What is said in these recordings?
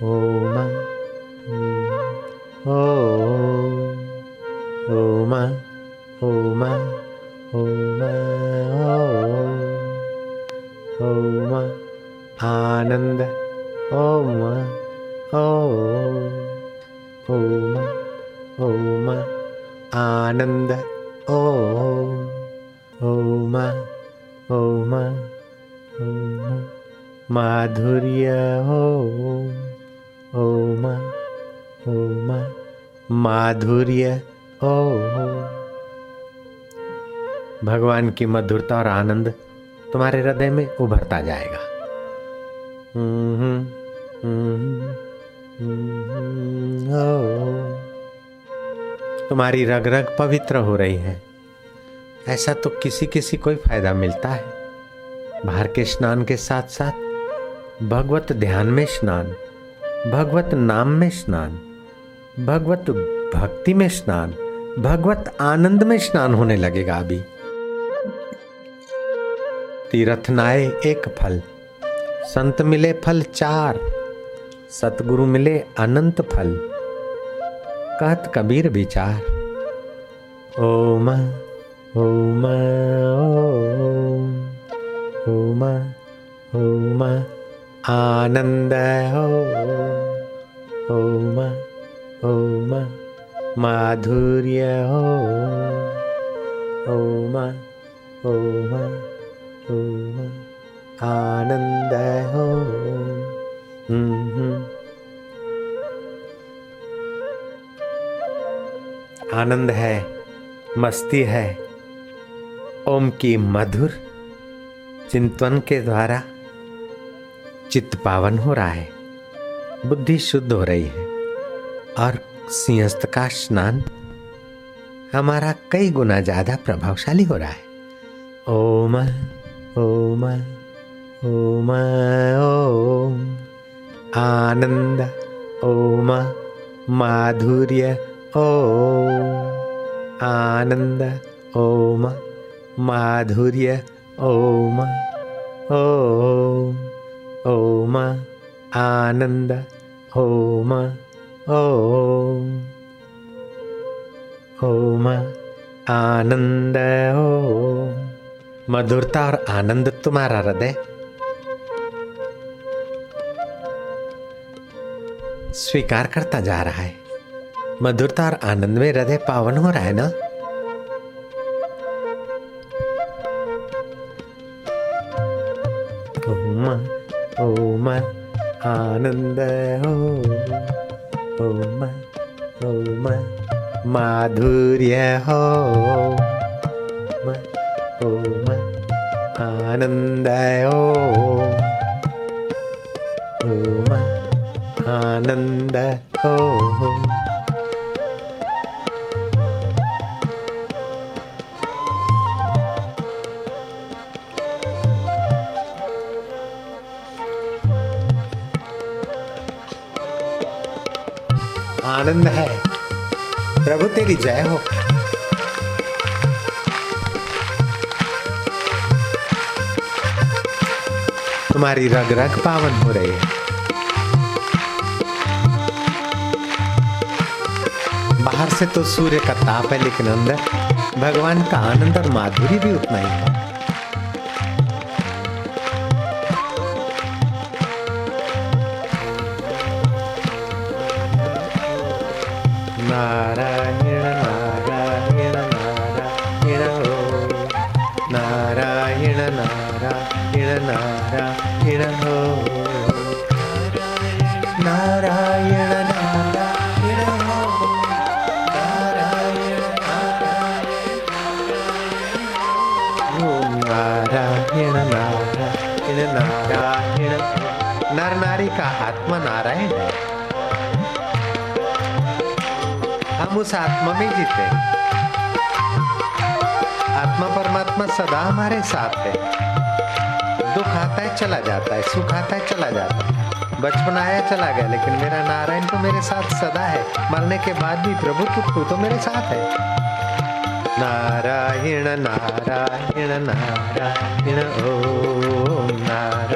Om Om Om Om Om Om Ananda. Om Om Om Om Ananda. Om Om Om Om Madhurya Om Om Om माधुर्य ओम भगवान की मधुरता और आनंद तुम्हारे हृदय में उभरता जाएगा। ओ। तुम्हारी रग रग पवित्र हो रही है। ऐसा तो किसी किसी को ही फ़ायदा मिलता है। बाहर के स्नान के साथ साथ भगवत ध्यान में स्नान। भगवत नाम में स्नान, भगवत भक्ति में स्नान, भगवत आनंद में स्नान होने लगेगा अभी। तीर्थ नाए एक फल, संत मिले फल चार, सतगुरु मिले अनंत फल, कहत कबीर विचार। ओम ओम ओम ओम ओम आनंद हो ओम ओम माधुर्य ओम ओम ओम आनंद हो। आनंद है, मस्ती है, ओम की मधुर चिंतन के द्वारा चित्त पावन हो रहा है। बुद्धि शुद्ध हो रही है। और सिंहस्थ का स्नान हमारा कई गुना ज़्यादा प्रभावशाली हो रहा है। ओम ओम ओम ओम। आनंद, ओम। माधुर्य, ओम। आनंद, ओम। माधुर्य, ओम। ओम। ओम आनंद ओम ओम ओम आनंद ओम मधुरता और आनंद तुम्हारा हृदय स्वीकार करता जा रहा है। मधुरता और आनंद में हृदय पावन हो रहा है ना? ओम ओम आनंद ओम ओम माधुर्य हो ओम आनंद ओम आनंद ओम आनंद है। प्रभु तेरी जय हो। तुम्हारी रग रग पावन हो रही है। बाहर से तो सूर्य का ताप है, लेकिन अंदर भगवान का आनंद और माधुरी भी उतना ही है। नारायण नारायण नर नारी का आत्मा नारायण है हम उस आत्मा में जीते आत्मा परमात्मा सदा हमारे साथ है दुख आता है चला जाता है सुख आता है चला जाता है बचपन आया चला गया लेकिन मेरा नारायण तो मेरे साथ सदा है। मरने के बाद भी प्रभु तू तो मेरे साथ है। नारायण नारायण नारायण ओम नारायण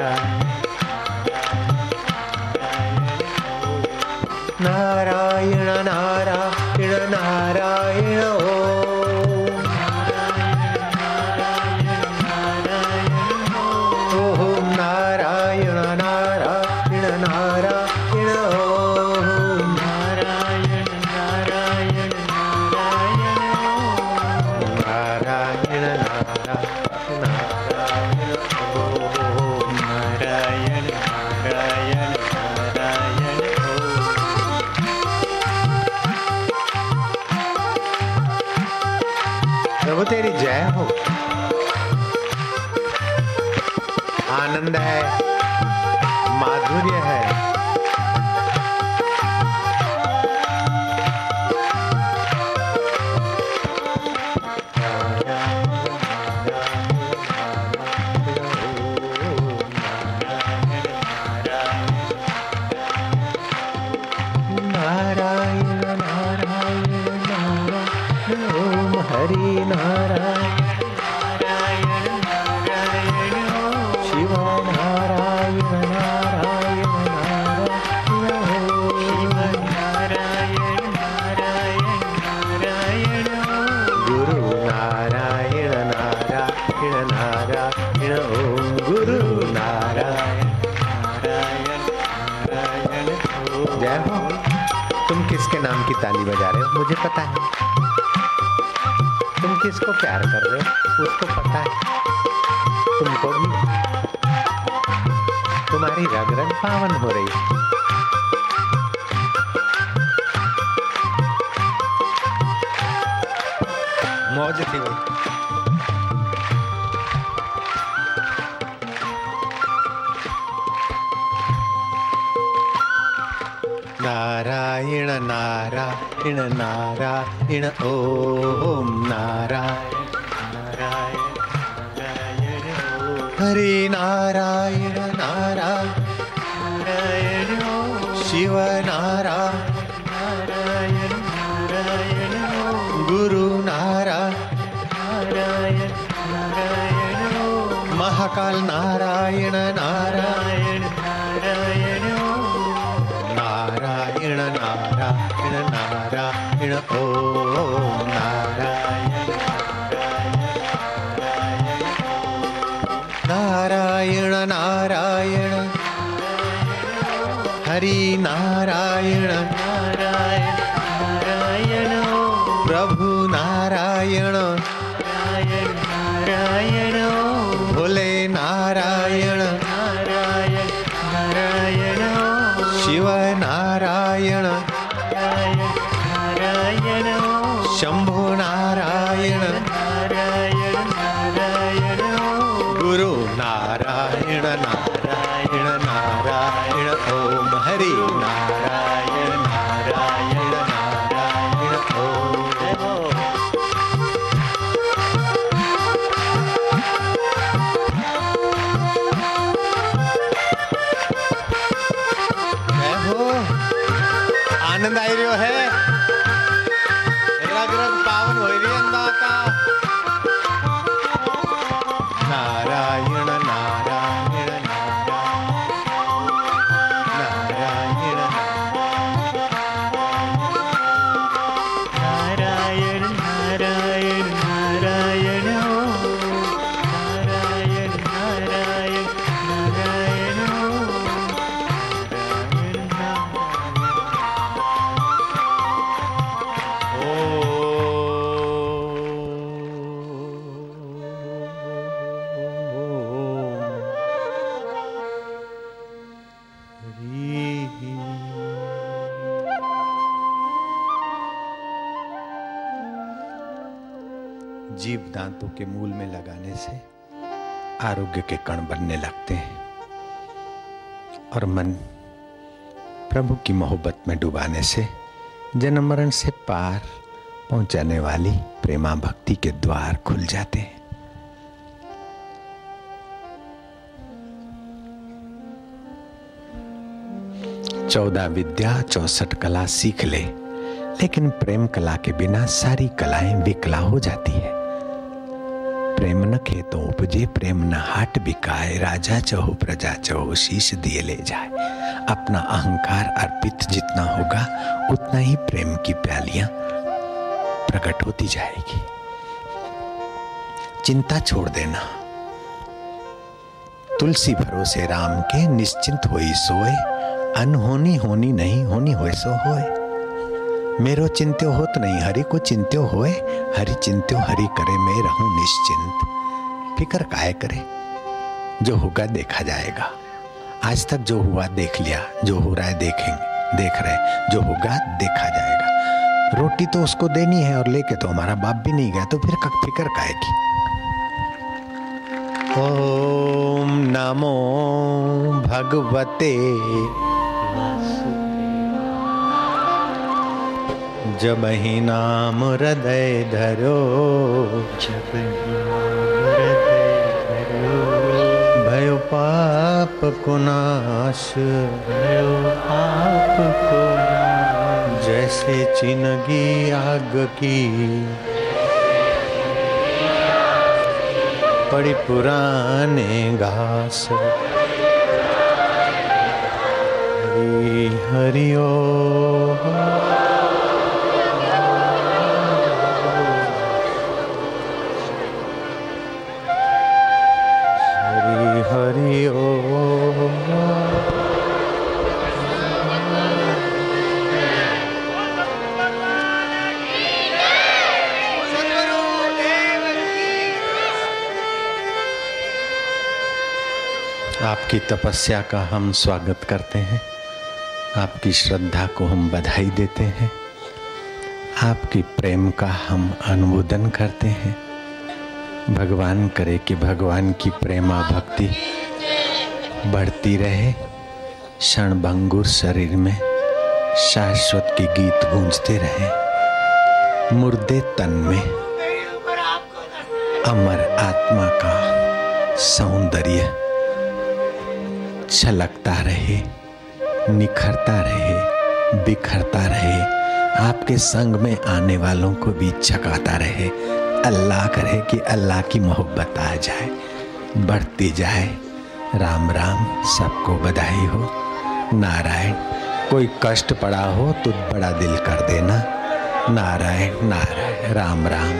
ताली बजा रहे हो? मुझे पता है। तुम किसको प्यार कर रहे हो? उसको पता है। तुमको भी। तुम्हारी रग रग पावन हो रही है। मौज थी भाई നാരായണ നാരായണ നാരായണ ഓം നാരായണ നാരായണ നാരായണ ഹരി നാരായണ നാരായണ ശിവ നാരായണ നാരായണ ഗുരു നാരായണ നാരായണ മഹാകാൽ നാരായണ നാരായണ नारायण हरि नारायण नारायण नारायण प्रभु नारायण नारायण नारायण भोले जीव दांतों के मूल में लगाने से आरोग्य के कण बनने लगते हैं और मन प्रभु की मोहब्बत में डुबाने से जन्म मरण से पार पहुँचाने वाली प्रेमा भक्ति के द्वार खुल जाते हैं। चौदह विद्या, चौसठ कला सीख ले, लेकिन प्रेम कला के बिना सारी कलाएँ विकला हो जाती है। प्रेम न खेतो उपजे प्रेम न हाट बिकाए। राजा चहो, प्रजा चहो, शीश दिए ले जाए। अपना अहंकार अर्पित जितना होगा, उतना ही प्रेम की प्यालियाँ प्रकट होती जाएगी। चिंता छोड़ देना। तुलसी भरोसे राम के, निश्चिंत होई सोए। अनहोनी होनी नहीं, होनी होए सो होए। मेरो चिंत्यो होत नहीं हरि को चिंत्यो होए हरि चिंत्यो हरि करे, मैं रहूँ निश्चिंत। फिकर काय करे? जो होगा देखा जाएगा। आज तक जो हुआ देख लिया, जो हो रहा है देखेंगे देख रहे, जो होगा देखा जाएगा। रोटी तो उसको देनी है और लेके तो हमारा बाप भी नहीं गया तो फिर फिकर की? ओम नमो भगवते जब ही नाम हृदय धरो भयो पाप को नाश। भयो पाप को जैसे चिनगी आग की। पड़ी पुराने घास। हरि हरिओ। आपकी तपस्या का हम स्वागत करते हैं। आपकी श्रद्धा को हम बधाई देते हैं। आपकी प्रेम का हम अनुमोदन करते हैं। भगवान करे कि भगवान की प्रेमा भक्ति बढ़ती रहे। क्षण भंगुर शरीर में शाश्वत के गीत गूंजते रहे। मुर्दे तन में अमर आत्मा का सौंदर्य छलकता रहे, निखरता रहे, बिखरता रहे, आपके संग में आने वालों को भी छकाता रहे। अल्लाह करे कि अल्लाह की मोहब्बत आ जाए, बढ़ती जाए। राम राम, सबको बधाई हो। नारायण, कोई कष्ट पड़ा हो तो बड़ा दिल कर देना। नारायण नारायण, राम राम।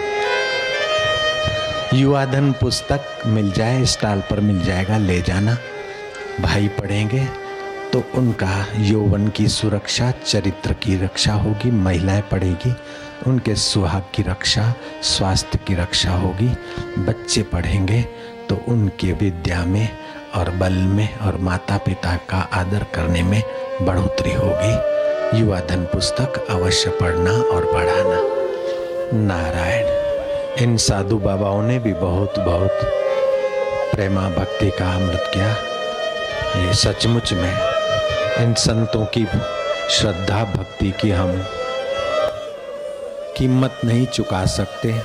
युवाधन पुस्तक मिल जाए, स्टॉल पर मिल जाएगा, ले जाना। भाई पढ़ेंगे तो उनका यौवन की सुरक्षा, चरित्र की रक्षा होगी, महिलाएँ पढ़ेगी, उनके सुहाग की रक्षा, स्वास्थ्य की रक्षा होगी, बच्चे पढ़ेंगे तो उनके विद्या में और बल में और माता पिता का आदर करने में बढ़ोतरी होगी। युवा धन पुस्तक अवश्य पढ़ना और पढ़ाना। नारायण, इन साधु बाबाओं ने भी बहुत बहुत प्रेमा भक्ति का अमृत किया। ये सचमुच में इन संतों की श्रद्धा भक्ति की हम कीमत नहीं चुका सकते।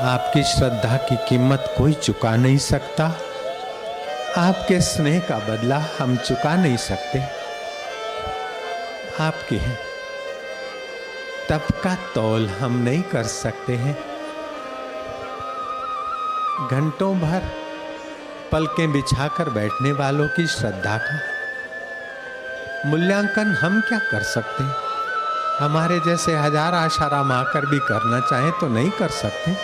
आपकी श्रद्धा की कीमत कोई चुका नहीं सकता। आपके स्नेह का बदला हम चुका नहीं सकते। आपके तप का तौल हम नहीं कर सकते हैं। घंटों भर पलकें बिछाकर बैठने वालों की श्रद्धा का। मूल्यांकन हम क्या कर सकते हैं? हमारे जैसे हज़ार आशाराम आकर भी करना चाहें तो नहीं कर सकते।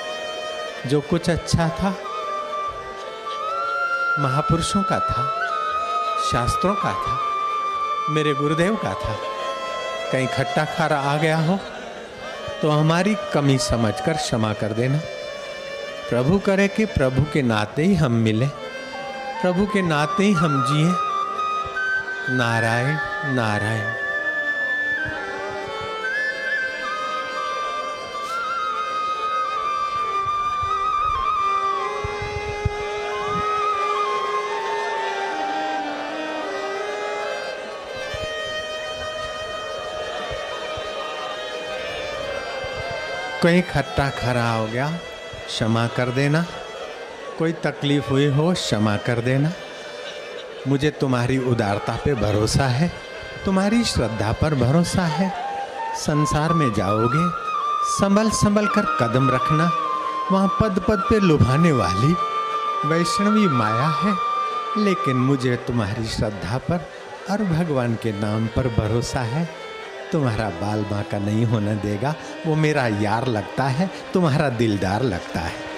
जो कुछ अच्छा था, महापुरुषों का था, शास्त्रों का था, मेरे गुरुदेव का था, कहीं खट्टा खारा आ गया हो तो हमारी कमी समझकर क्षमा कर देना। प्रभु करे कि प्रभु के नाते ही हम मिले। प्रभु के नाते ही हम जिए। नारायण नारायण। कहीं खट्टा खरा हो गया, क्षमा कर देना। कोई तकलीफ़ हुई हो, क्षमा कर देना। मुझे तुम्हारी उदारता पे भरोसा है, तुम्हारी श्रद्धा पर भरोसा है। संसार में जाओगे संभल संभल कर कदम रखना, वहाँ पद पद पे लुभाने वाली वैष्णवी माया है। लेकिन मुझे तुम्हारी श्रद्धा पर और भगवान के नाम पर भरोसा है। तुम्हारा बाल माँ का नहीं होने देगा, वो मेरा यार लगता है, तुम्हारा दिलदार लगता है।